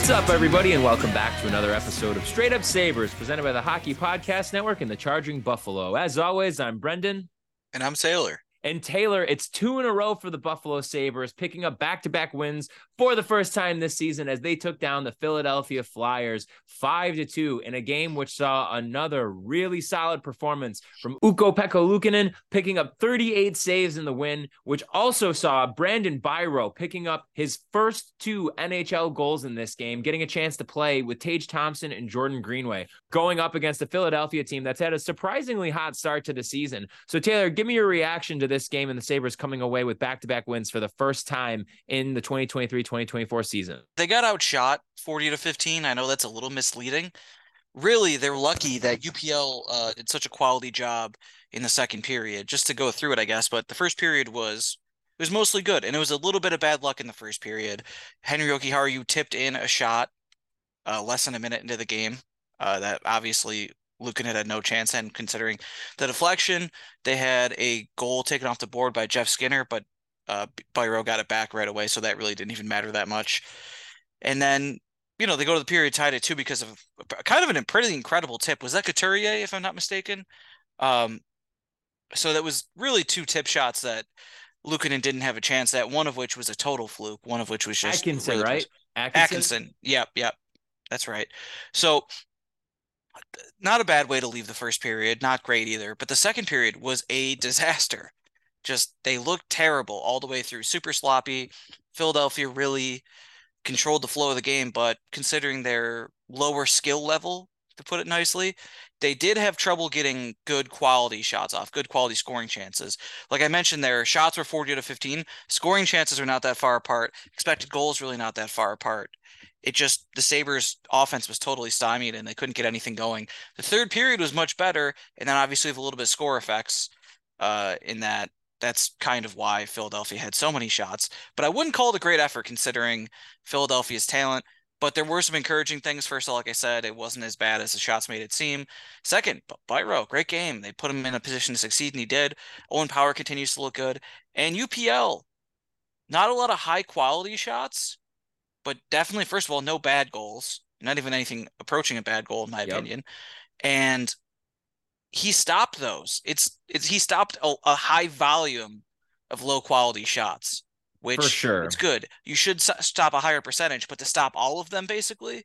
What's up, everybody, and welcome back to another episode of Straight Up Sabres, presented by the Hockey Podcast Network and the Charging Buffalo. As always, I'm Brendan. And I'm Taylor. And Taylor, it's two in a row for the Buffalo Sabres, picking up back to back wins for the first time this season as they took down the Philadelphia Flyers 5 to 2 in a game which saw another really solid performance from Ukko-Pekka Luukkonen, picking up 38 saves in the win, which also saw Brandon Biro picking up his first two NHL goals in this game, getting a chance to play with Tage Thompson and Jordan Greenway, going up against the Philadelphia team that's had a surprisingly hot start to the season. So, Taylor, give me your reaction to this game and the Sabres coming away with back to back wins for the first time in the 2023 2024 season. They got outshot 40 to 15. I know that's a little misleading. Really, they're lucky that UPL uh, did such a quality job in the second period. Just to go through it, I guess, but the first period was it was mostly good, and it was a little bit of bad luck in the first period. Henri Jokiharju tipped in a shot uh, less than a minute into the game. Uh, that obviously Lucan had, had no chance and considering the deflection. They had a goal taken off the board by Jeff Skinner, but uh, Biro got it back right away, so that really didn't even matter that much. And then, you know, they go to the period tied at two because of kind of an pretty incredible tip. Was that Couturier, if I'm not mistaken? Um, so that was really two tip shots that Luukkonen didn't have a chance at. One of which was a total fluke. One of which was just Atkinson, really right? Atkinson? Atkinson. Yep, yep. That's right. So not a bad way to leave the first period, not great either, but the second period was a disaster. Just they looked terrible all the way through, super sloppy. Philadelphia really controlled the flow of the game, but considering their lower skill level, to put it nicely, they did have trouble getting good quality shots off, good quality scoring chances. Like I mentioned, their shots were 40 to 15. Scoring chances are not that far apart. Expected goals really not that far apart it just the Sabres offense was totally stymied and they couldn't get anything going. The third period was much better, and then obviously with a little bit of score effects uh, in that. That's kind of why Philadelphia had so many shots. But I wouldn't call it a great effort considering Philadelphia's talent. But there were some encouraging things. First of all, like I said, it wasn't as bad as the shots made it seem. Second, Biro, great game. They put him in a position to succeed, and he did. Owen Power continues to look good. And UPL, not a lot of high quality shots, but definitely, first of all, no bad goals. Not even anything approaching a bad goal, in my yep. opinion. And he stopped those. It's it's he stopped a, a high volume of low quality shots, which For sure it's good. You should stop a higher percentage, but to stop all of them, basically,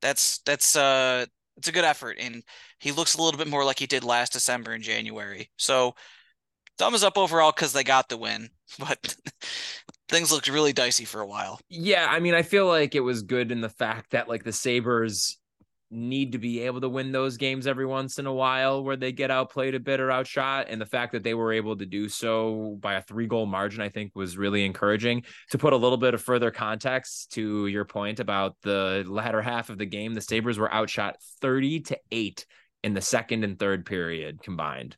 that's that's uh it's a good effort. And he looks a little bit more like he did last December and January. So thumbs up overall because they got the win, but things looked really dicey for a while. Yeah, I mean, I feel like it was good in the fact that like the Sabres need to be able to win those games every once in a while where they get outplayed a bit or outshot. And the fact that they were able to do so by a three goal margin, I think was really encouraging. To put a little bit of further context to your point about the latter half of the game, the Sabres were outshot 30 to 8 in the second and third period combined.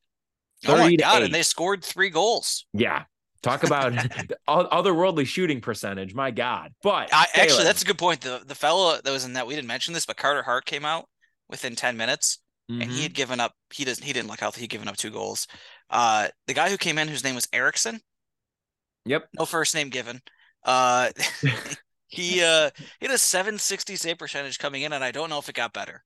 Oh my god! And they scored three goals. Yeah, Talk about otherworldly shooting percentage. My God. But I, actually, that's a good point. The the fellow that was in that we didn't mention this, but Carter Hart came out within 10 minutes mm-hmm. and he mm-hmm. had given up he doesn't he didn't look healthy, he'd given up two goals. Uh the guy who came in whose name was Erickson. Yep. No first name given. Uh he uh he had a 760 save percentage coming in, and I don't know if it got better.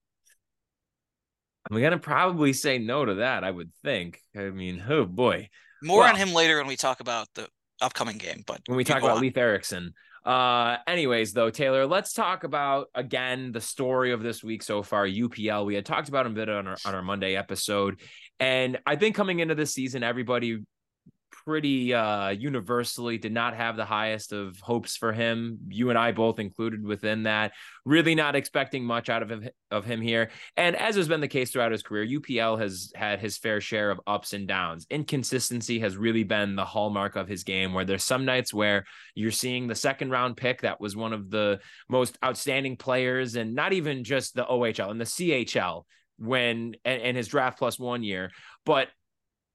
I'm gonna probably say no to that, I would think. I mean, oh boy. More well, on him later when we talk about the upcoming game. But when we talk about on. Leif Eriksson. Uh, anyways, though, Taylor, let's talk about again the story of this week so far. UPL. We had talked about him a bit on our on our Monday episode, and I think coming into this season, everybody pretty uh, universally did not have the highest of hopes for him. You and I both included within that. Really not expecting much out of him of him here. And as has been the case throughout his career, UPL has had his fair share of ups and downs. Inconsistency has really been the hallmark of his game. Where there's some nights where you're seeing the second round pick that was one of the most outstanding players, and not even just the OHL and the CHL when and, his draft plus one year, but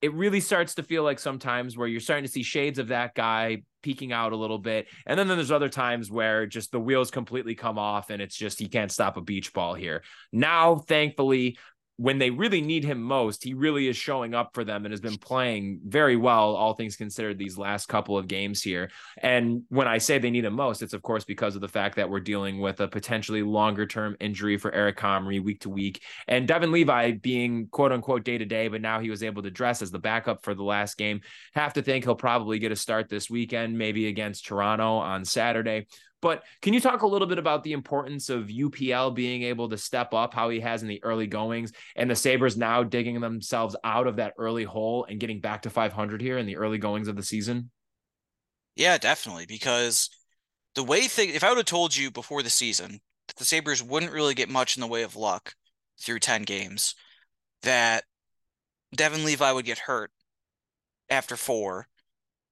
it really starts to feel like sometimes where you're starting to see shades of that guy peeking out a little bit. And then, then there's other times where just the wheels completely come off and it's just he can't stop a beach ball here. Now, thankfully, when they really need him most, he really is showing up for them and has been playing very well, all things considered, these last couple of games here. And when I say they need him most, it's of course because of the fact that we're dealing with a potentially longer term injury for Eric Comrie week to week. And Devon Levi being quote unquote day to day, but now he was able to dress as the backup for the last game. Have to think he'll probably get a start this weekend, maybe against Toronto on Saturday. But can you talk a little bit about the importance of UPL being able to step up how he has in the early goings and the Sabres now digging themselves out of that early hole and getting back to 500 here in the early goings of the season? Yeah, definitely. Because the way things, if I would have told you before the season that the Sabres wouldn't really get much in the way of luck through 10 games, that Devon Levi would get hurt after four,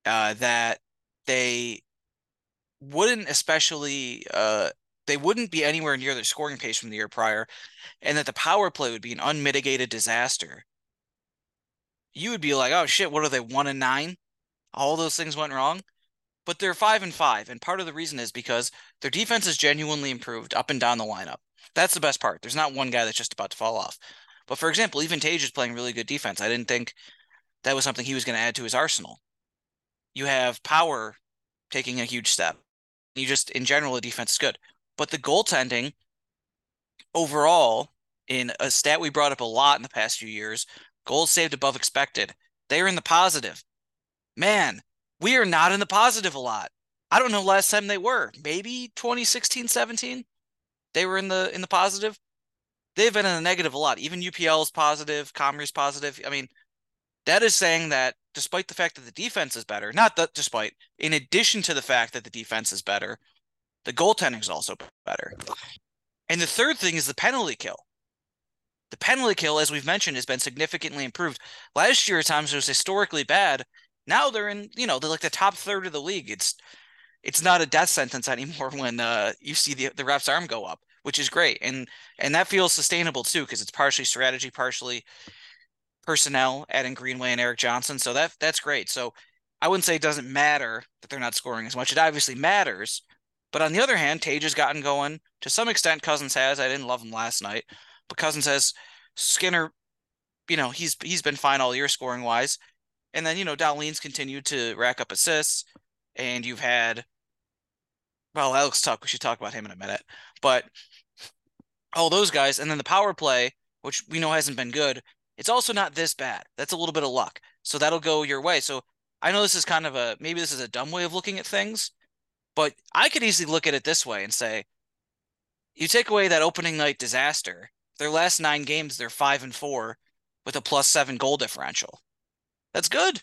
uh, that they wouldn't especially uh they wouldn't be anywhere near their scoring pace from the year prior, and that the power play would be an unmitigated disaster. You would be like, oh shit, what are they, one and nine? All those things went wrong. But they're five and five, and part of the reason is because their defense is genuinely improved up and down the lineup. That's the best part. There's not one guy that's just about to fall off. But for example, even Tage is playing really good defense. I didn't think that was something he was going to add to his arsenal. You have power taking a huge step. You just in general the defense is good. But the goaltending overall, in a stat we brought up a lot in the past few years, goals saved above expected. They're in the positive. Man, we are not in the positive a lot. I don't know last time they were. Maybe 2016, 17. They were in the in the positive. They've been in the negative a lot. Even UPL is positive, Comrie's positive. I mean, that is saying that despite the fact that the defense is better, not that despite, in addition to the fact that the defense is better, the goaltending is also better. And the third thing is the penalty kill. The penalty kill, as we've mentioned, has been significantly improved. Last year, at times, it was historically bad. Now they're in, you know, they're like the top third of the league. It's it's not a death sentence anymore when uh, you see the the ref's arm go up, which is great, and and that feels sustainable too because it's partially strategy, partially personnel, adding Greenway and Eric Johnson. So that that's great. So I wouldn't say it doesn't matter that they're not scoring as much. It obviously matters. But on the other hand, Tage has gotten going. To some extent, Cozens has. I didn't love him last night. But Cozens has Skinner, you know, he's he's been fine all year scoring wise. And then, you know, Dahlin's continued to rack up assists. And you've had well, Alex Tuch, we should talk about him in a minute. But all those guys, and then the power play, which we know hasn't been good, it's also not this bad. That's a little bit of luck. So that'll go your way. So I know this is kind of a maybe this is a dumb way of looking at things, but I could easily look at it this way and say, you take away that opening night disaster, their last nine games, they're five and four with a plus seven goal differential. That's good.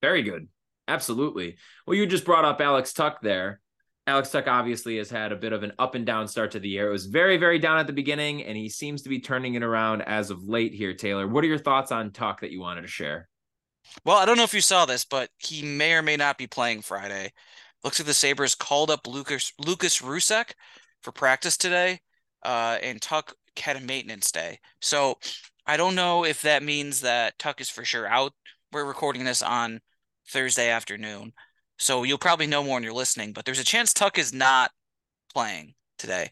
Very good. Absolutely. Well, you just brought up Alex Tuch there. Alex Tuch obviously has had a bit of an up and down start to the year. It was very, very down at the beginning, and he seems to be turning it around as of late here, Taylor. What are your thoughts on Tuch that you wanted to share? Well, I don't know if you saw this, but he may or may not be playing Friday. Looks like the Sabres called up Lukas Lukas Rousek for practice today, uh, and Tuch had a maintenance day. So I don't know if that means that Tuch is for sure out. We're recording this on Thursday afternoon. So you'll probably know more when you're listening, but there's a chance Tuch is not playing today,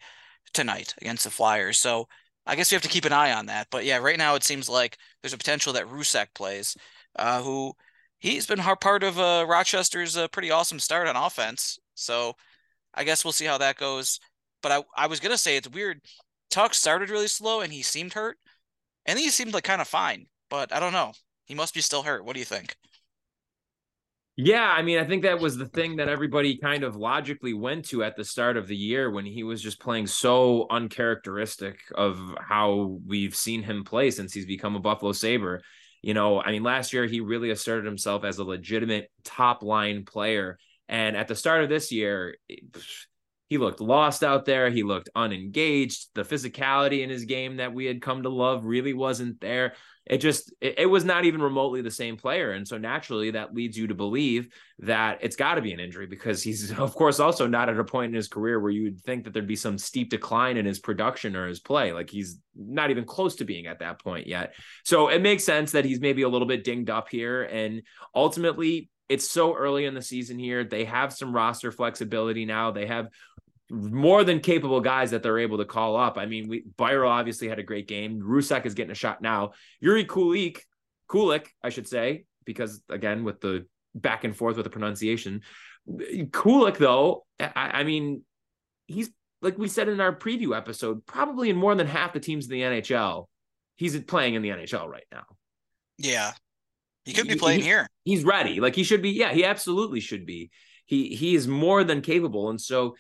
tonight against the Flyers. So I guess we have to keep an eye on that. But yeah, right now it seems like there's a potential that Rousek plays, uh, who he's been part of uh, Rochester's uh, pretty awesome start on offense. So I guess we'll see how that goes. But I, I was gonna say it's weird. Tuch started really slow and he seemed hurt, and he seemed like kind of fine. But I don't know. He must be still hurt. What do you think? Yeah, I mean, I think that was the thing that everybody kind of logically went to at the start of the year when he was just playing so uncharacteristic of how we've seen him play since he's become a Buffalo Sabre. You know, I mean, last year he really asserted himself as a legitimate top line player. And at the start of this year, he looked lost out there. He looked unengaged. The physicality in his game that we had come to love really wasn't there it just it, it, was not even remotely the same player. And so naturally that leads you to believe that it's got to be an injury because he's of course also not at a point in his career where you would think that there'd be some steep decline in his production or his play. Like he's not even close to being at that point yet. So it makes sense that he's maybe a little bit dinged up here. And ultimately it's so early in the season here. They have some roster flexibility now. They have more than capable guys that they're able to call up. I mean, we Biro obviously had a great game. Rousek is getting a shot now. Yuri Kulik, Kulik, I should say, because again, with the back and forth with the pronunciation. Kulik, though, I, I mean, he's like we said in our preview episode, probably in more than half the teams in the NHL. He's playing in the NHL right now. Yeah. He could be playing he, here. He's ready. Like he should be. Yeah, he absolutely should be. He he is more than capable. And so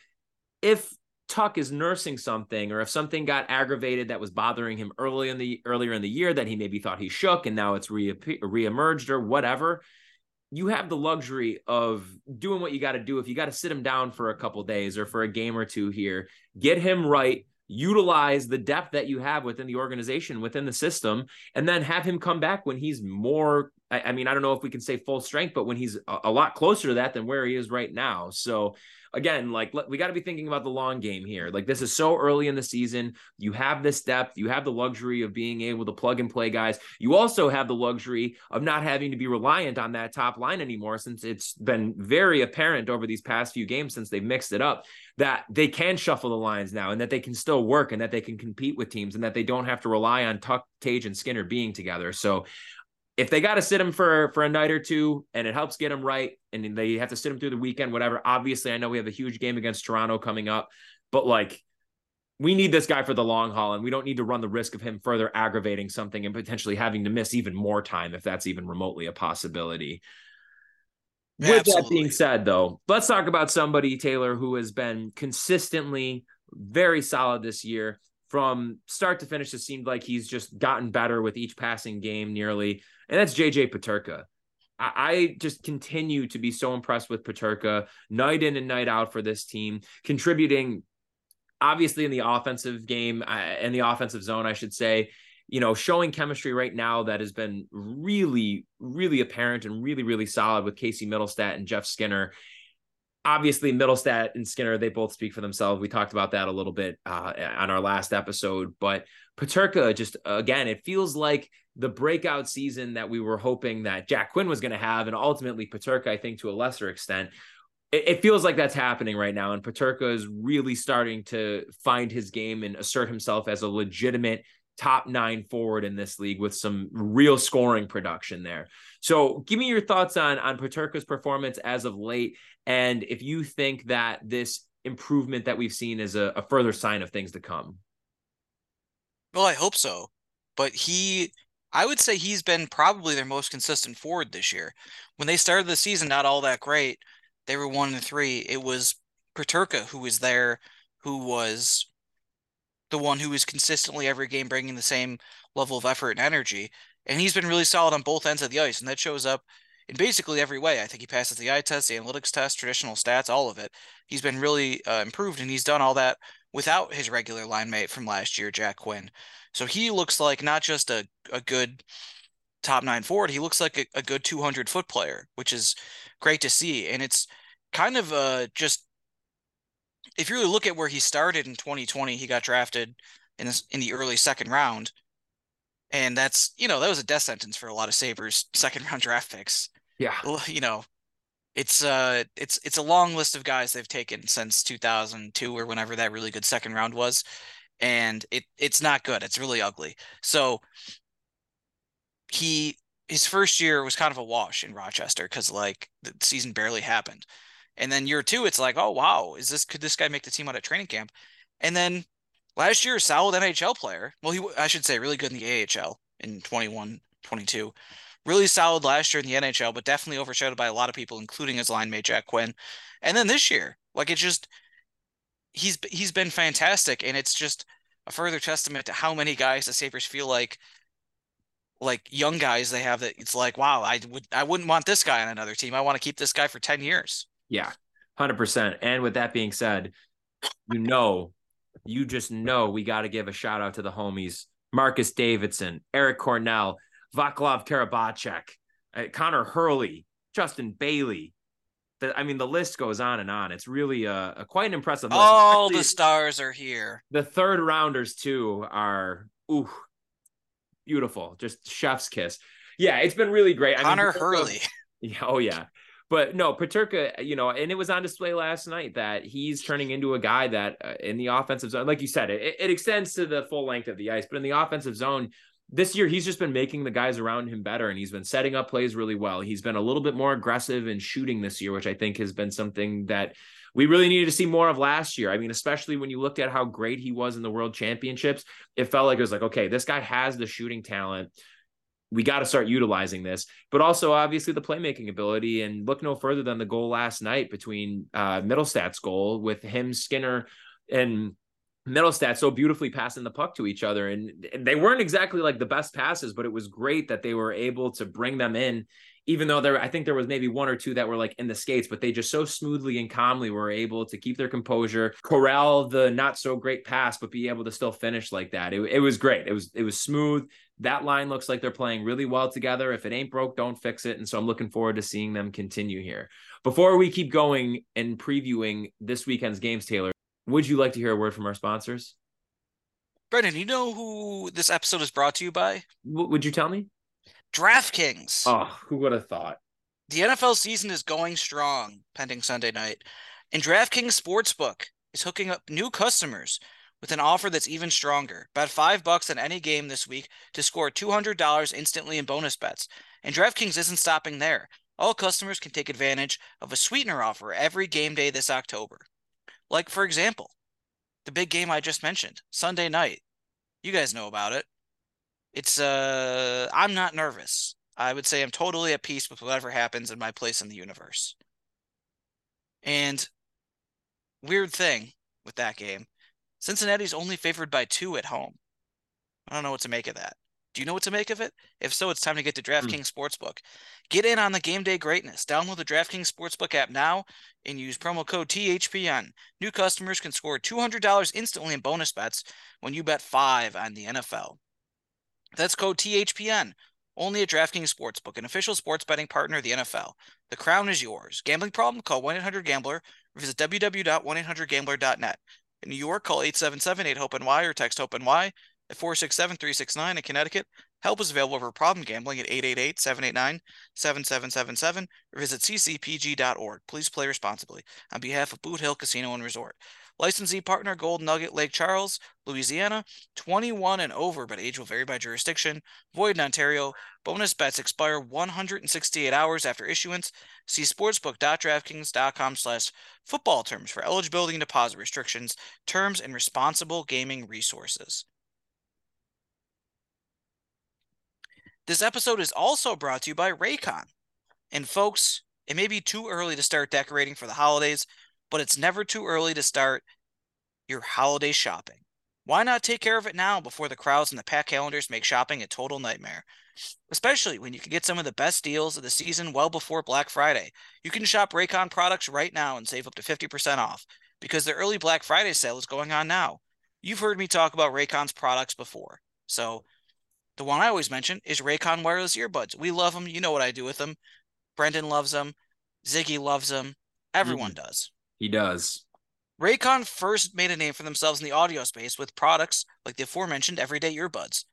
if Tuch is nursing something, or if something got aggravated that was bothering him early in the earlier in the year that he maybe thought he shook and now it's re reemerged or whatever, you have the luxury of doing what you got to do. If you got to sit him down for a couple days or for a game or two here, get him right, utilize the depth that you have within the organization, within the system, and then have him come back when he's more. I, I mean, I don't know if we can say full strength, but when he's a, a lot closer to that than where he is right now. So again, like we got to be thinking about the long game here. Like this is so early in the season. You have this depth. You have the luxury of being able to plug and play guys. You also have the luxury of not having to be reliant on that top line anymore since it's been very apparent over these past few games since they've mixed it up that they can shuffle the lines now and that they can still work and that they can compete with teams and that they don't have to rely on Tuch, Tage, and Skinner being together. So if they got to sit him for for a night or two and it helps get him right and they have to sit him through the weekend whatever obviously i know we have a huge game against toronto coming up but like we need this guy for the long haul and we don't need to run the risk of him further aggravating something and potentially having to miss even more time if that's even remotely a possibility. Yeah, with absolutely. that being said though let's talk about somebody taylor who has been consistently very solid this year. From start to finish it seemed like he's just gotten better with each passing game nearly and that's JJ Peterka. I, just continue to be so impressed with Peterka night in and night out for this team, contributing obviously in the offensive game uh, in the offensive zone, I should say. You know, showing chemistry right now that has been really, really apparent and really, really solid with Casey Mittelstadt and Jeff Skinner obviously Mittelstadt and Skinner, they both speak for themselves. We talked about that a little bit uh, on our last episode, but Peterka just again, it feels like the breakout season that we were hoping that Jack Quinn was going to have, and ultimately Peterka, I think to a lesser extent. It, it feels like that's happening right now, and Peterka is really starting to find his game and assert himself as a legitimate top nine forward in this league with some real scoring production there. So give me your thoughts on on Peterka's performance as of late, and if you think that this improvement that we've seen is a, a further sign of things to come. Well, I hope so. But he I would say he's been probably their most consistent forward this year. When they started the season not all that great, they were one and three. It was Peterka who was there, who was the one who was consistently every game bringing the same level of effort and energy. And he's been really solid on both ends of the ice, and that shows up in basically every way. I think he passes the eye test, the analytics test, traditional stats, all of it. He's been really uh, improved, and he's done all that without his regular line mate from last year, Jack Quinn. So he looks like not just a, a good top nine forward, he looks like a, a good 200 foot player, which is great to see. And it's kind of uh, just if you really look at where he started in 2020, he got drafted in this, in the early second round. And that's, you know, that was a death sentence for a lot of Sabres second round draft picks. Yeah. You know, it's uh it's it's a long list of guys they've taken since 2002 or whenever that really good second round was and it it's not good it's really ugly. So he his first year was kind of a wash in Rochester because like the season barely happened. And then year two it's like oh wow is this could this guy make the team out of training camp? And then last year solid NHL player. Well he I should say really good in the AHL in 21 22 really solid last year in the NHL, but definitely overshadowed by a lot of people, including his line mate Jack Quinn. And then this year, like it just he's he's been fantastic, and it's just a further testament to how many guys the Sabres feel like like young guys they have that it's like wow I would I wouldn't want this guy on another team I want to keep this guy for 10 years. Yeah. 100%. And with that being said, you know you just know we got to give a shout out to the homies Marcus Davidsson, Eric Cornel, Vaclav Karabacek, uh, Connor Hurley, Justin Bailey. The, I mean, the list goes on and on. It's really a, a quite an impressive list. All the stars are here. The third rounders too are ooh, beautiful, just chef's kiss. Yeah, it's been really great. Connor I mean, Hurley. Yeah, oh yeah. But no, Peterka, you know, and it was on display last night that he's turning into a guy that uh, in the offensive zone, like you said, it, it extends to the full length of the ice, but in the offensive zone, this year he's just been making the guys around him better and he's been setting up plays really well. He's been a little bit more aggressive in shooting this year, which I think has been something that we really needed to see more of last year. I mean, especially when you looked at how great he was in the world championships, it felt like it was like, okay, this guy has the shooting talent. We got to start utilizing this, but also obviously the playmaking ability. And look no further than the goal last night between uh, Mittelstadt's goal with him, Skinner, and Mittelstadt so beautifully passing the puck to each other. And they weren't exactly like the best passes, but it was great that they were able to bring them in, even though there, I think there was maybe one or two that were like in the skates, but they just so smoothly and calmly were able to keep their composure, corral the not so great pass, but be able to still finish like that. It, it was great. It was, it was smooth. That line looks like they're playing really well together. If it ain't broke, don't fix it. And so I'm looking forward to seeing them continue here. Before we keep going and previewing this weekend's games, Taylor, would you like to hear a word from our sponsors? Brendan, you know who this episode is brought to you by? W- would you tell me? DraftKings. Oh, who would have thought? The NFL season is going strong, pending Sunday night. And DraftKings Sportsbook is hooking up new customers with an offer that's even stronger. Bet five bucks on any game this week to score $200 instantly in bonus bets. And DraftKings isn't stopping there. All customers can take advantage of a sweetener offer every game day this October. Like, for example, the big game I just mentioned, Sunday night. You guys know about it. It's, uh, I'm not nervous. I would say I'm totally at peace with whatever happens in my place in the universe. And weird thing with that game, Cincinnati's only favored by two at home. I don't know what to make of that. Do you know what to make of it? If so, it's time to get to hmm. DraftKings mm. Sportsbook. Get in on the game day greatness. Download the DraftKings Sportsbook app now and use promo code THPN. New customers can score $200 instantly in bonus bets when you bet five on the NFL. That's code THPN. Only at DraftKings Sportsbook, an official sports betting partner of the NFL. The crown is yours. Gambling problem? Call 1 800 Gambler or visit www.1800Gambler.net. In New York, call 877 8 HOPE NY or text HOPE NY at 467 369 in Connecticut. Help is available for problem gambling at 888 789 7777 or visit ccpg.org. Please play responsibly. On behalf of Boot Hill Casino and Resort. Licensee partner Gold Nugget Lake Charles, Louisiana, 21 and over, but age will vary by jurisdiction. Void in Ontario. Bonus bets expire 168 hours after issuance. See sportsbook.draftkings.com slash football terms for eligibility and deposit restrictions, terms, and responsible gaming resources. This episode is also brought to you by Raycon. And folks, it may be too early to start decorating for the holidays, but it's never too early to start your holiday shopping. Why not take care of it now before the crowds and the pack calendars make shopping a total nightmare? Especially when you can get some of the best deals of the season well before Black Friday. You can shop Raycon products right now and save up to 50% off because the early Black Friday sale is going on now. You've heard me talk about Raycon's products before. So the one I always mention is Raycon wireless earbuds. We love them. You know what I do with them. Brendan loves them. Ziggy loves them. Everyone mm does. He does. Raycon first made a name for themselves in the audio space with products like the aforementioned everyday earbuds.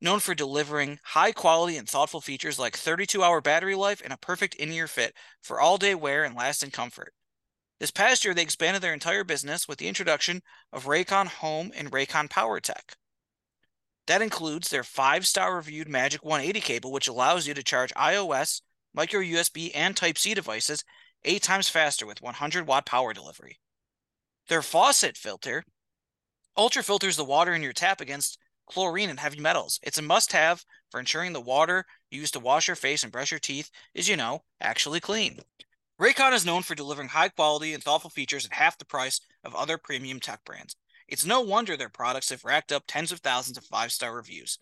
Known for delivering high quality and thoughtful features like 32 hour battery life and a perfect in ear fit for all day wear and lasting comfort. This past year, they expanded their entire business with the introduction of Raycon Home and Raycon Power Tech. That includes their five star reviewed Magic 180 cable, which allows you to charge iOS, micro USB, and Type C devices eight times faster with 100 watt power delivery. Their faucet filter ultra filters the water in your tap against chlorine and heavy metals. It's a must have for ensuring the water used to wash your face and brush your teeth is, you know, actually clean. Raycon is known for delivering high quality and thoughtful features at half the price of other premium tech brands. It's no wonder their products have racked up tens of thousands of five star reviews.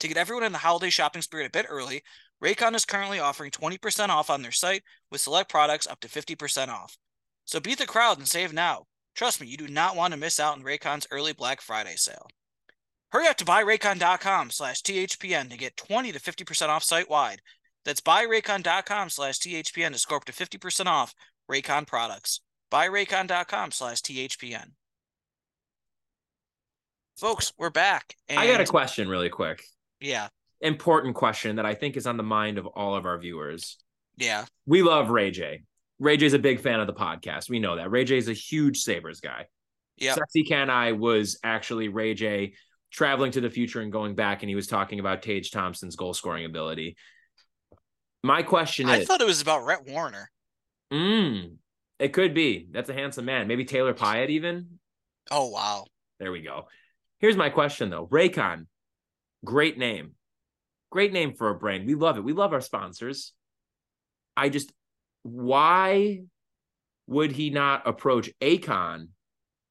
To get everyone in the holiday shopping spirit a bit early, Raycon is currently offering 20% off on their site with select products up to 50% off. So beat the crowd and save now. Trust me, you do not want to miss out on Raycon's early Black Friday sale. Hurry up to buyraycon.com slash THPN to get 20 to 50% off site wide. That's buyraycon.com slash THPN to score up to 50% off Raycon products. Buyraycon.com slash THPN. Folks, we're back. And... I got a question really quick. Yeah. Important question that I think is on the mind of all of our viewers. Yeah. We love Ray J. Ray J's a big fan of the podcast. We know that. Ray J's a huge Sabres guy. Yeah. Sexy Can I was actually Ray J traveling to the future and going back, and he was talking about Tage Thompson's goal scoring ability. My question I is I thought it was about Rhett Warrener. mm, it could be. That's a handsome man. Maybe Taylor Pyatt even. Oh wow. There we go. Here's my question though. Raycon, great name. Great name for a brand. We love it. We love our sponsors. I just why would he not approach Akon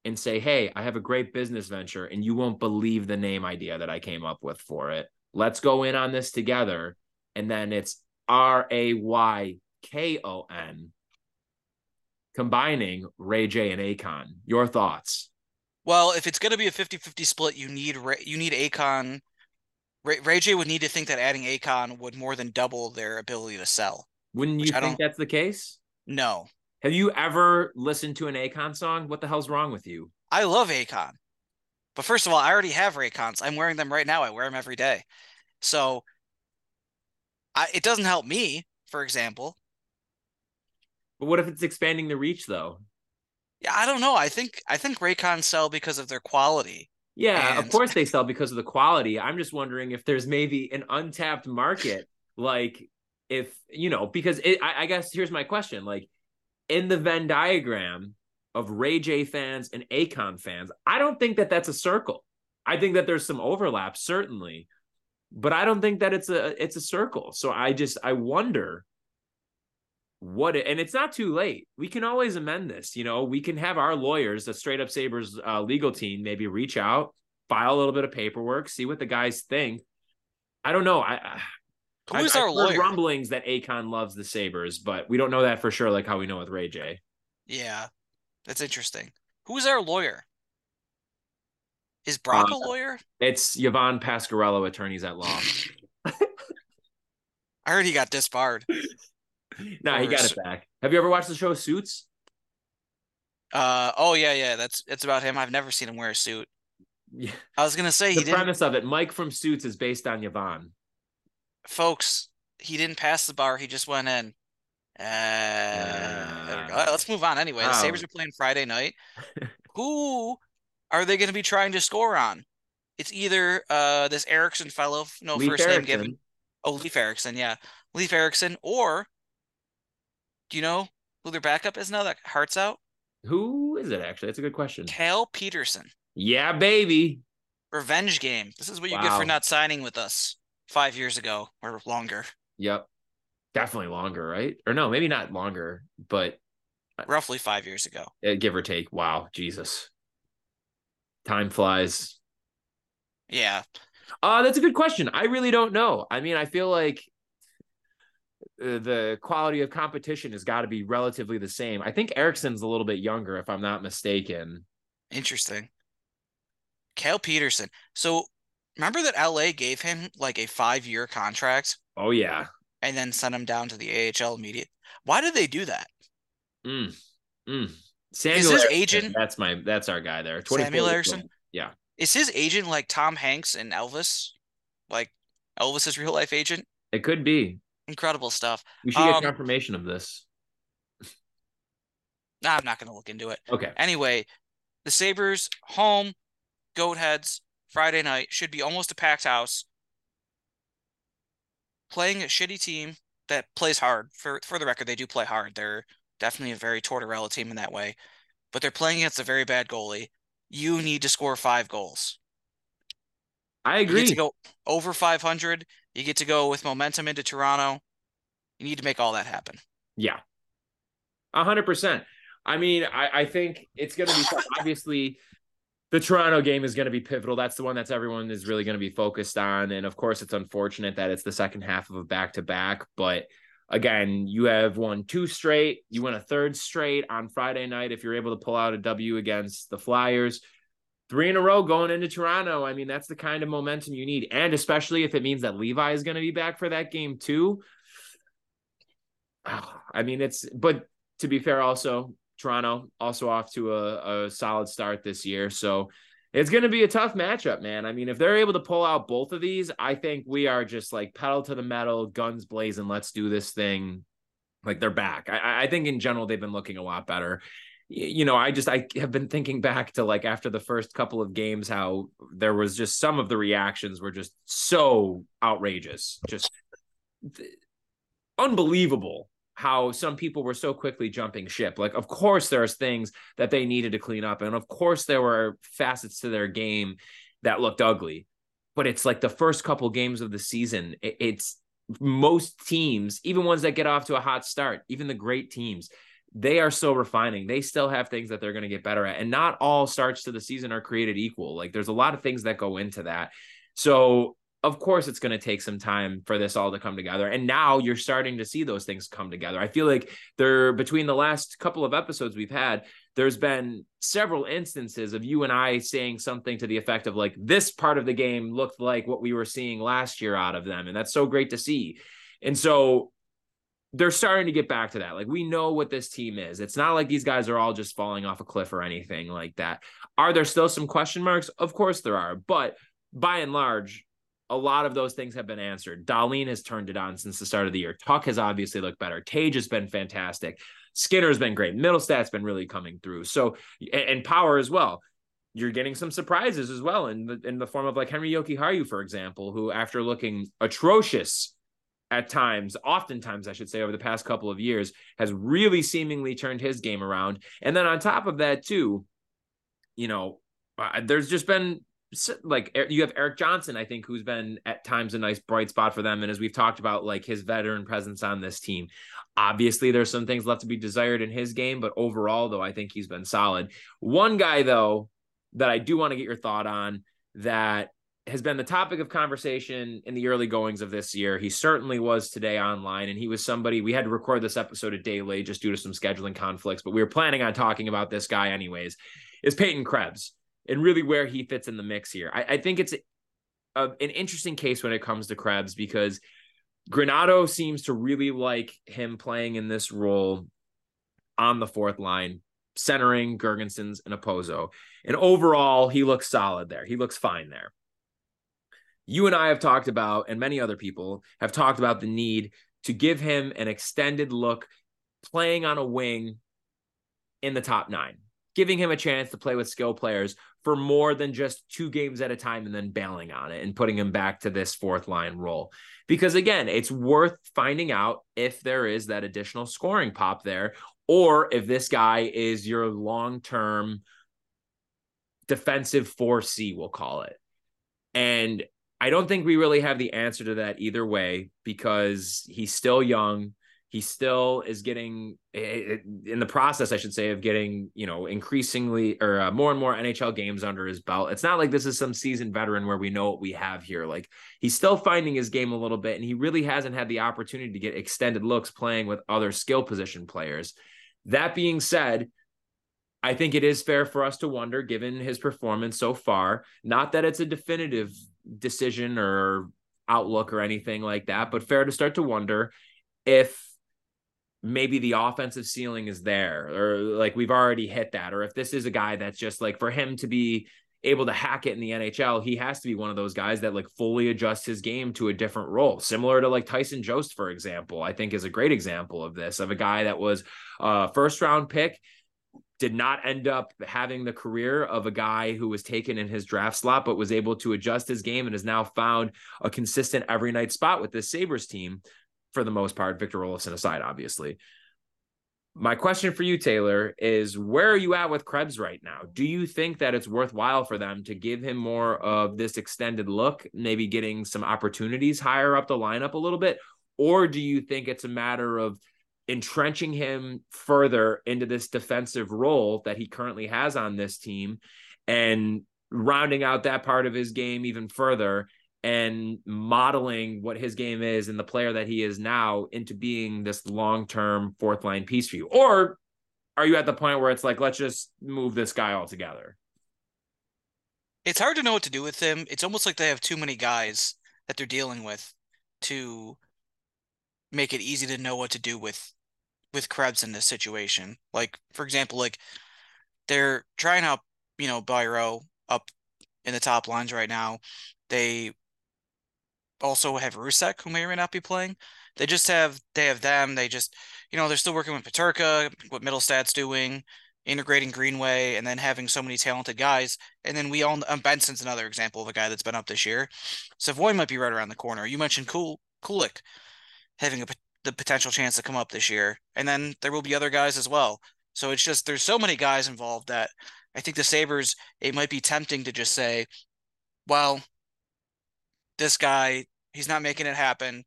and say, "Hey, I have a great business venture and you won't believe the name idea that I came up with for it. Let's go in on this together." And then it's R A Y K O N combining Ray J and Akon. Your thoughts? Well, if it's going to be a 50-50 split, you need you need Akon. Ray, Ray J would need to think that adding Akon would more than double their ability to sell. Wouldn't you think that's the case? No, Have you ever listened to an Akon song? What the hell's wrong with you? I love Akon, but first of all, I already have Raycons. I'm wearing them right now. I wear them every day, so I, it doesn't help me. For example, But what if it's expanding the reach though? Yeah, I don't know. I think I think Raycons sell because of their quality. Yeah, of course they sell because of the quality. I'm just wondering if there's maybe an untapped market, like if you know, because it, I, I guess here's my question: like in the Venn diagram of Ray J fans and Akon fans, I don't think that that's a circle. I think that there's some overlap certainly, but I don't think that it's a it's a circle. So I just I wonder what it, and it's not too late. We can always amend this. You know, we can have our lawyers, the Straight Up Sabres uh, legal team, maybe reach out, file a little bit of paperwork, see what the guys think. I don't know. I, I Who is I've our lawyer? rumblings that Akon loves the Sabres, but we don't know that for sure, like how we know with Ray J. Yeah, that's interesting. Who is our lawyer? Is Brock a Uh, lawyer? It's Yvonne Pasquarello, attorneys at law. I heard he got disbarred. nah, he got it back. Have you ever watched the show Suits? Uh oh yeah yeah that's it's about him. I've never seen him wear a suit. Yeah. I was gonna say he The didn't, premise of it, Mike from Suits is based on Yvonne. folks. He didn't pass the bar. He just went in. Uh, there we go. Let's move on. Anyway, the Wow. Sabres are playing Friday night. Who are they going to be trying to score on? It's either uh this Erickson fellow, no Leif first name given. Oh, Leif Erickson, yeah, Leif Erickson, or do you know who their backup is now? That hearts out. Who is it actually? That's a good question. Cal Petersen. Yeah, baby. Revenge game. This is what you get for not signing with us five years ago or longer. Yep. Definitely longer, right? Or no, maybe not longer, but Roughly five years ago. uh, give or take. Wow, Jesus. Time flies. Yeah. Uh, that's a good question. I really don't know. I mean, I feel like uh, the quality of competition has got to be relatively the same. I think Erickson's a little bit younger, if I'm not mistaken. Interesting. Cal Petersen. So remember that LA gave him like a five year contract Oh yeah. and then sent him down to the AHL immediate. Why did they do that? Mm. Mm. Samuel his Erickson, agent- That's my. That's our guy there. Samuel Erickson? Yeah. Is his agent like Tom Hanks and Elvis? Like Elvis's real life agent? It could be. Incredible stuff. We should get Um, confirmation of this. Nah, I'm not going to look into it. Okay. Anyway, the Sabres home, goat heads, Friday night should be almost a packed house. Playing a shitty team that plays hard. For for the record, they do play hard. They're definitely a very Tortorella team in that way. But they're playing against a very bad goalie. You need to score five goals. I You get agree. to go over 500. You get to go with momentum into Toronto. You need to make all that happen. Yeah. A hundred percent. I mean, I, I think it's gonna be obviously the Toronto game is gonna be pivotal. That's the one that's everyone is really gonna be focused on. And of course it's unfortunate that it's the second half of a back to back, but again, you have won two straight, you win a third straight on Friday night if you're able to pull out a W against the Flyers. Three in a row going into Toronto. I mean, that's the kind of momentum you need. And especially if it means that Levi is going to be back for that game too. Ah, I mean, it's but to be fair, also Toronto also off to a, a solid start this year, so it's going to be a tough matchup, man. I mean, if they're able to pull out both of these, I think we are just like pedal to the metal, guns blazing. Let's do this thing Like they're back. I, I think in general they've been looking a lot better you know, I just I have been thinking back to like after the first couple of games how there was just some of the reactions were just so outrageous, just th- unbelievable how some people were so quickly jumping ship. Like of course there's things that they needed to clean up and of course there were facets to their game that looked ugly. But it's like the first couple games of the season, it, it's most teams, even ones that get off to a hot start, even the great teams, they are still refining. They still have things that they're going to get better at. And not all starts to the season are created equal. Like there's a lot of things that go into that. So, of course, it's going to take some time for this all to come together. And now you're starting to see those things come together. I feel like there, between the last couple of episodes we've had, there's been several instances of you and I saying something to the effect of like, this part of the game looked like what we were seeing last year out of them. And that's so great to see. And so they're starting to get back to that. Like we know what this team is. It's not like these guys are all just falling off a cliff or anything like that. Are there still some question marks? Of course there are, but by and large, a lot of those things have been answered. Dahlin has turned it on since the start of the year. Tuch has obviously looked better. Tage has been fantastic. Skinner's been great. Mittelstadt's been really coming through. So and Power as well. You're getting some surprises as well in the in the form of like Henri Jokiharju, for example, who after looking atrocious at times, oftentimes, I should say, over the past couple of years, has really seemingly turned his game around. And then on top of that, too, you know, uh, there's just been like you have Eric Johnson, I think, who's been at times a nice bright spot for them. And as we've talked about, like his veteran presence on this team, obviously there's some things left to be desired in his game, but overall, though, I think he's been solid. One guy, though, that I do want to get your thought on that has been the topic of conversation in the early goings of this year. He certainly was today online, and he was somebody we had to record this episode a day late just due to some scheduling conflicts, but we were planning on talking about this guy anyways. Is Peyton Krebs and really where he fits in the mix here? I, I think it's a, an interesting case when it comes to Krebs because Granato seems to really like him playing in this role on the fourth line, centering Girgensons and Okposo. And overall, he looks solid there. He looks fine there you and I have talked about, and many other people have talked about the need to give him an extended look playing on a wing in the top nine, giving him a chance to play with skill players for more than just two games at a time and then bailing on it and putting him back to this fourth line role. Because again, it's worth finding out if there is that additional scoring pop there or if this guy is your long term defensive 4C, we'll call it. And I don't think we really have the answer to that either way because he's still young. He still is getting in the process, I should say, of getting you know increasingly or uh, more and more NHL games under his belt. It's not like this is some seasoned veteran where we know what we have here. Like he's still finding his game a little bit, and he really hasn't had the opportunity to get extended looks playing with other skill position players. That being said, I think it is fair for us to wonder, given his performance so far, not that it's a definitive decision or outlook or anything like that, but fair to start to wonder if maybe the offensive ceiling is there or like we've already hit that or if this is a guy that's just like for him to be able to hack it in the NHL, he has to be one of those guys that like fully adjusts his game to a different role, similar to like Tyson Jost, for example. I think is a great example of this of a guy that was a first round pick did not end up having the career of a guy who was taken in his draft slot, but was able to adjust his game and has now found a consistent every night spot with this Sabres team for the most part, Victor Olofsson aside, obviously. My question for you, Taylor, is where are you at with Krebs right now? Do you think that it's worthwhile for them to give him more of this extended look, maybe getting some opportunities higher up the lineup a little bit? Or do you think it's a matter of entrenching him further into this defensive role that he currently has on this team and rounding out that part of his game even further and modeling what his game is and the player that he is now into being this long-term fourth line piece for you. Or are you at the point where it's like let's just move this guy altogether? It's hard to know what to do with him. It's almost like they have too many guys that they're dealing with to make it easy to know what to do with with Krebs in this situation. Like, for example, like they're trying out, you know, Biro up in the top lines right now. They also have Rousek, who may or may not be playing. They just have they have them. They just you know, they're still working with Peterka, what Mittelstadt's doing, integrating Greenway, and then having so many talented guys. And then we all um, Benson's another example of a guy that's been up this year. Savoy might be right around the corner. You mentioned Kul Kulik having a, the potential chance to come up this year, and then there will be other guys as well. So it's just there's so many guys involved that I think the Sabres it might be tempting to just say, well, this guy he's not making it happen.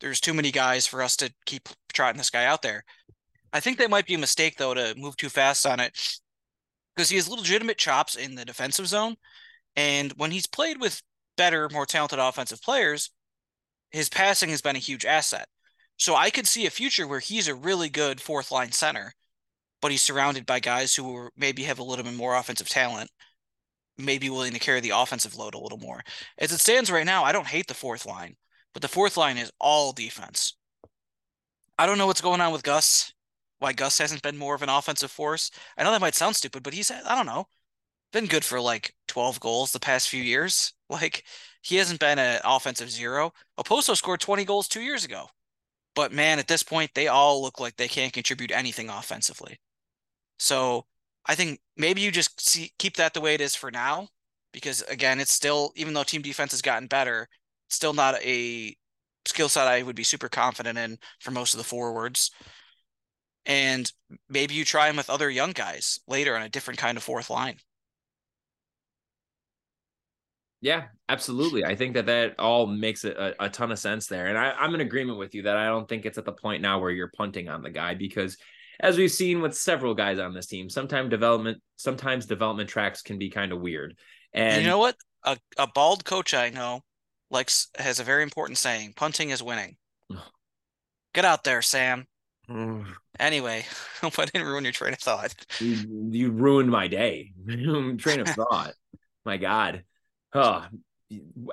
There's too many guys for us to keep trotting this guy out there. I think that might be a mistake though to move too fast on it because he has legitimate chops in the defensive zone, and when he's played with better, more talented offensive players, his passing has been a huge asset. So I could see a future where he's a really good fourth line center, but he's surrounded by guys who maybe have a little bit more offensive talent, maybe willing to carry the offensive load a little more. As it stands right now, I don't hate the fourth line, but the fourth line is all defense. I don't know what's going on with Gus why Gus hasn't been more of an offensive force. I know that might sound stupid, but he's I don't know, been good for like 12 goals the past few years. Like he hasn't been an offensive zero. Okposo scored 20 goals 2 years ago. But man, at this point they all look like they can't contribute anything offensively. So, I think maybe you just see, keep that the way it is for now because again, it's still even though team defense has gotten better, still not a skill set I would be super confident in for most of the forwards and maybe you try him with other young guys later on a different kind of fourth line. Yeah, absolutely. I think that that all makes a, a ton of sense there. And I, I'm in agreement with you that I don't think it's at the point now where you're punting on the guy because as we've seen with several guys on this team, sometimes development, sometimes development tracks can be kind of weird. And you know what? A, a bald coach I know likes has a very important saying, punting is winning. Get out there, Sam. Anyway, hope I didn't ruin your train of thought. You, you ruined my day. train of thought. my God. Oh.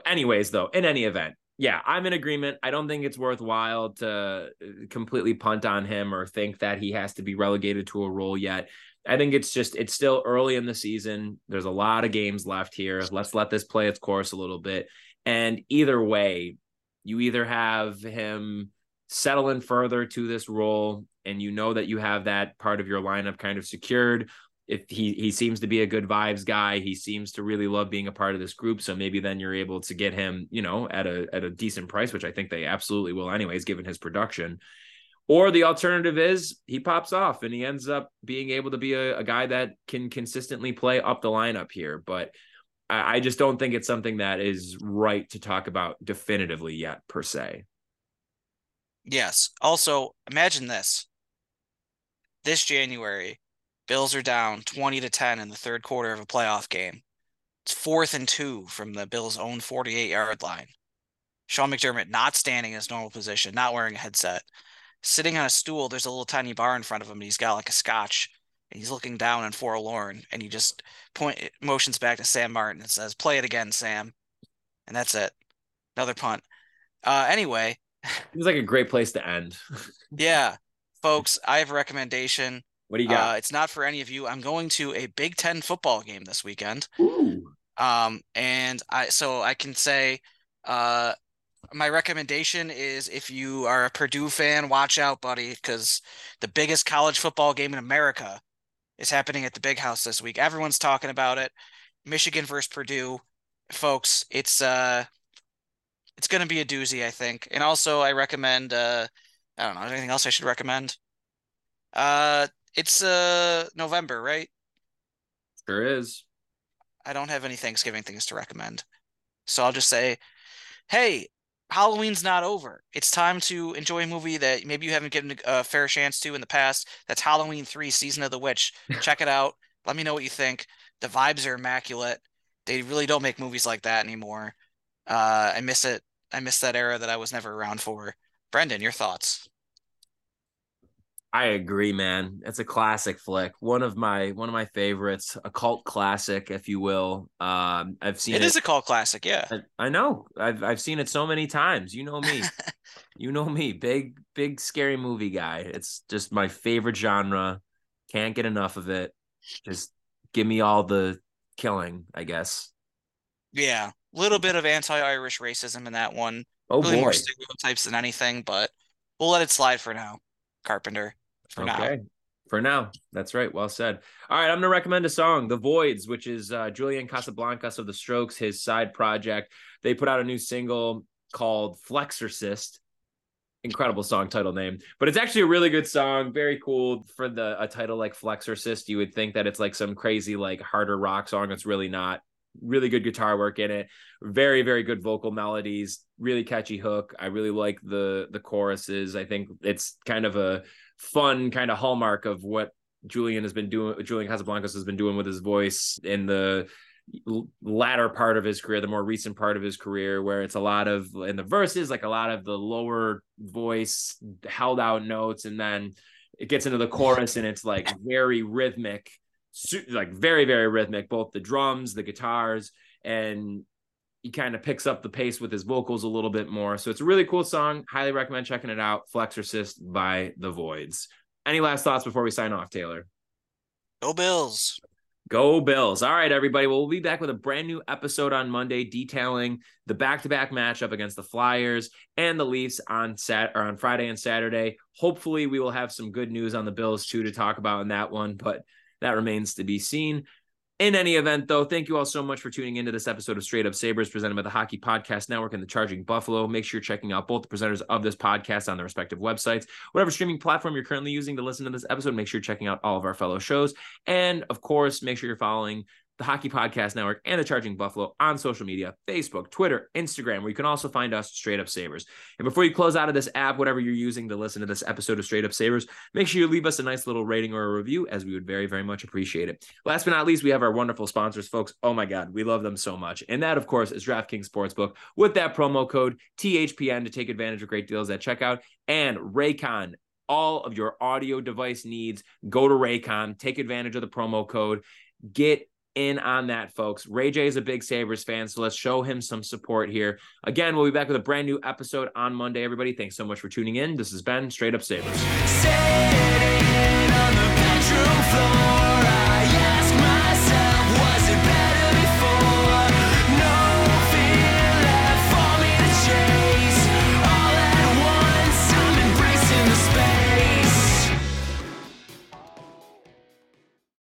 Anyways, though, in any event, yeah, I'm in agreement. I don't think it's worthwhile to uh, completely punt on him or think that he has to be relegated to a role yet. I think it's just it's still early in the season. There's a lot of games left here. Let's let this play its course a little bit. And either way, you either have him settle in further to this role and you know that you have that part of your lineup kind of secured if he he seems to be a good vibes guy he seems to really love being a part of this group so maybe then you're able to get him you know at a at a decent price which i think they absolutely will anyways given his production or the alternative is he pops off and he ends up being able to be a, a guy that can consistently play up the lineup here but I, I just don't think it's something that is right to talk about definitively yet per se Yes. Also, imagine this. This January, Bills are down 20 to 10 in the third quarter of a playoff game. It's fourth and two from the Bills' own 48 yard line. Sean McDermott not standing in his normal position, not wearing a headset, sitting on a stool. There's a little tiny bar in front of him, and he's got like a scotch, and he's looking down and forlorn, and he just point motions back to Sam Martin and says, "Play it again, Sam," and that's it. Another punt. Uh, anyway, it was like a great place to end. yeah, folks, I have a recommendation. What do you got? Uh, it's not for any of you. I'm going to a Big Ten football game this weekend. Ooh. Um, and I so I can say, uh, my recommendation is if you are a Purdue fan, watch out, buddy, because the biggest college football game in America is happening at the Big House this week. Everyone's talking about it. Michigan versus Purdue, folks. It's uh it's going to be a doozy, I think. And also, I recommend. Uh, I don't know. anything else I should recommend? Uh, it's uh November, right? Sure is. I don't have any Thanksgiving things to recommend, so I'll just say, hey, Halloween's not over. It's time to enjoy a movie that maybe you haven't given a fair chance to in the past. That's Halloween Three: Season of the Witch. Check it out. Let me know what you think. The vibes are immaculate. They really don't make movies like that anymore. Uh, I miss it. I miss that era that I was never around for. Brendan, your thoughts? I agree, man. It's a classic flick. One of my one of my favorites, a cult classic, if you will. Um, I've seen it. It is a cult classic, yeah. I, I, know. I've I've seen it so many times. You know me. you know me. Big big scary movie guy. It's just my favorite genre. Can't get enough of it. Just give me all the killing, I guess. Yeah little bit of anti-Irish racism in that one. Oh really boy. more stereotypes than anything, but we'll let it slide for now. Carpenter for okay. now. For now, that's right. Well said. All right, I'm going to recommend a song, "The Voidz," which is uh, Julian Casablancas of the Strokes, his side project. They put out a new single called "Flexorcist." Incredible song title name, but it's actually a really good song. Very cool for the a title like "Flexorcist." You would think that it's like some crazy like harder rock song. It's really not. Really good guitar work in it. Very very good vocal melodies. Really catchy hook. I really like the the choruses. I think it's kind of a fun kind of hallmark of what Julian has been doing. Julian Casablancas has been doing with his voice in the latter part of his career, the more recent part of his career, where it's a lot of in the verses, like a lot of the lower voice held out notes, and then it gets into the chorus and it's like very rhythmic, like very very rhythmic, both the drums, the guitars, and he kind of picks up the pace with his vocals a little bit more. So it's a really cool song. Highly recommend checking it out. Flexorcist by The Voidz. Any last thoughts before we sign off, Taylor? Go Bills. Go Bills. All right, everybody. Well, we'll be back with a brand new episode on Monday detailing the back-to-back matchup against the Flyers and the Leafs on Sat or on Friday and Saturday. Hopefully, we will have some good news on the Bills too to talk about in that one, but that remains to be seen. In any event, though, thank you all so much for tuning into this episode of Straight Up Sabres presented by the Hockey Podcast Network and the Charging Buffalo. Make sure you're checking out both the presenters of this podcast on their respective websites. Whatever streaming platform you're currently using to listen to this episode, make sure you're checking out all of our fellow shows. And of course, make sure you're following the Hockey Podcast Network, and the Charging Buffalo on social media Facebook, Twitter, Instagram, where you can also find us Straight Up Sabres. And before you close out of this app, whatever you're using to listen to this episode of Straight Up Sabres, make sure you leave us a nice little rating or a review, as we would very, very much appreciate it. Last but not least, we have our wonderful sponsors, folks. Oh my God, we love them so much. And that, of course, is DraftKings Sportsbook with that promo code THPN to take advantage of great deals at checkout and Raycon all of your audio device needs, go to Raycon, take advantage of the promo code, get in on that, folks. Ray J is a big Sabres fan, so let's show him some support here. Again, we'll be back with a brand new episode on Monday, everybody. Thanks so much for tuning in. This has been Straight Up Sabres.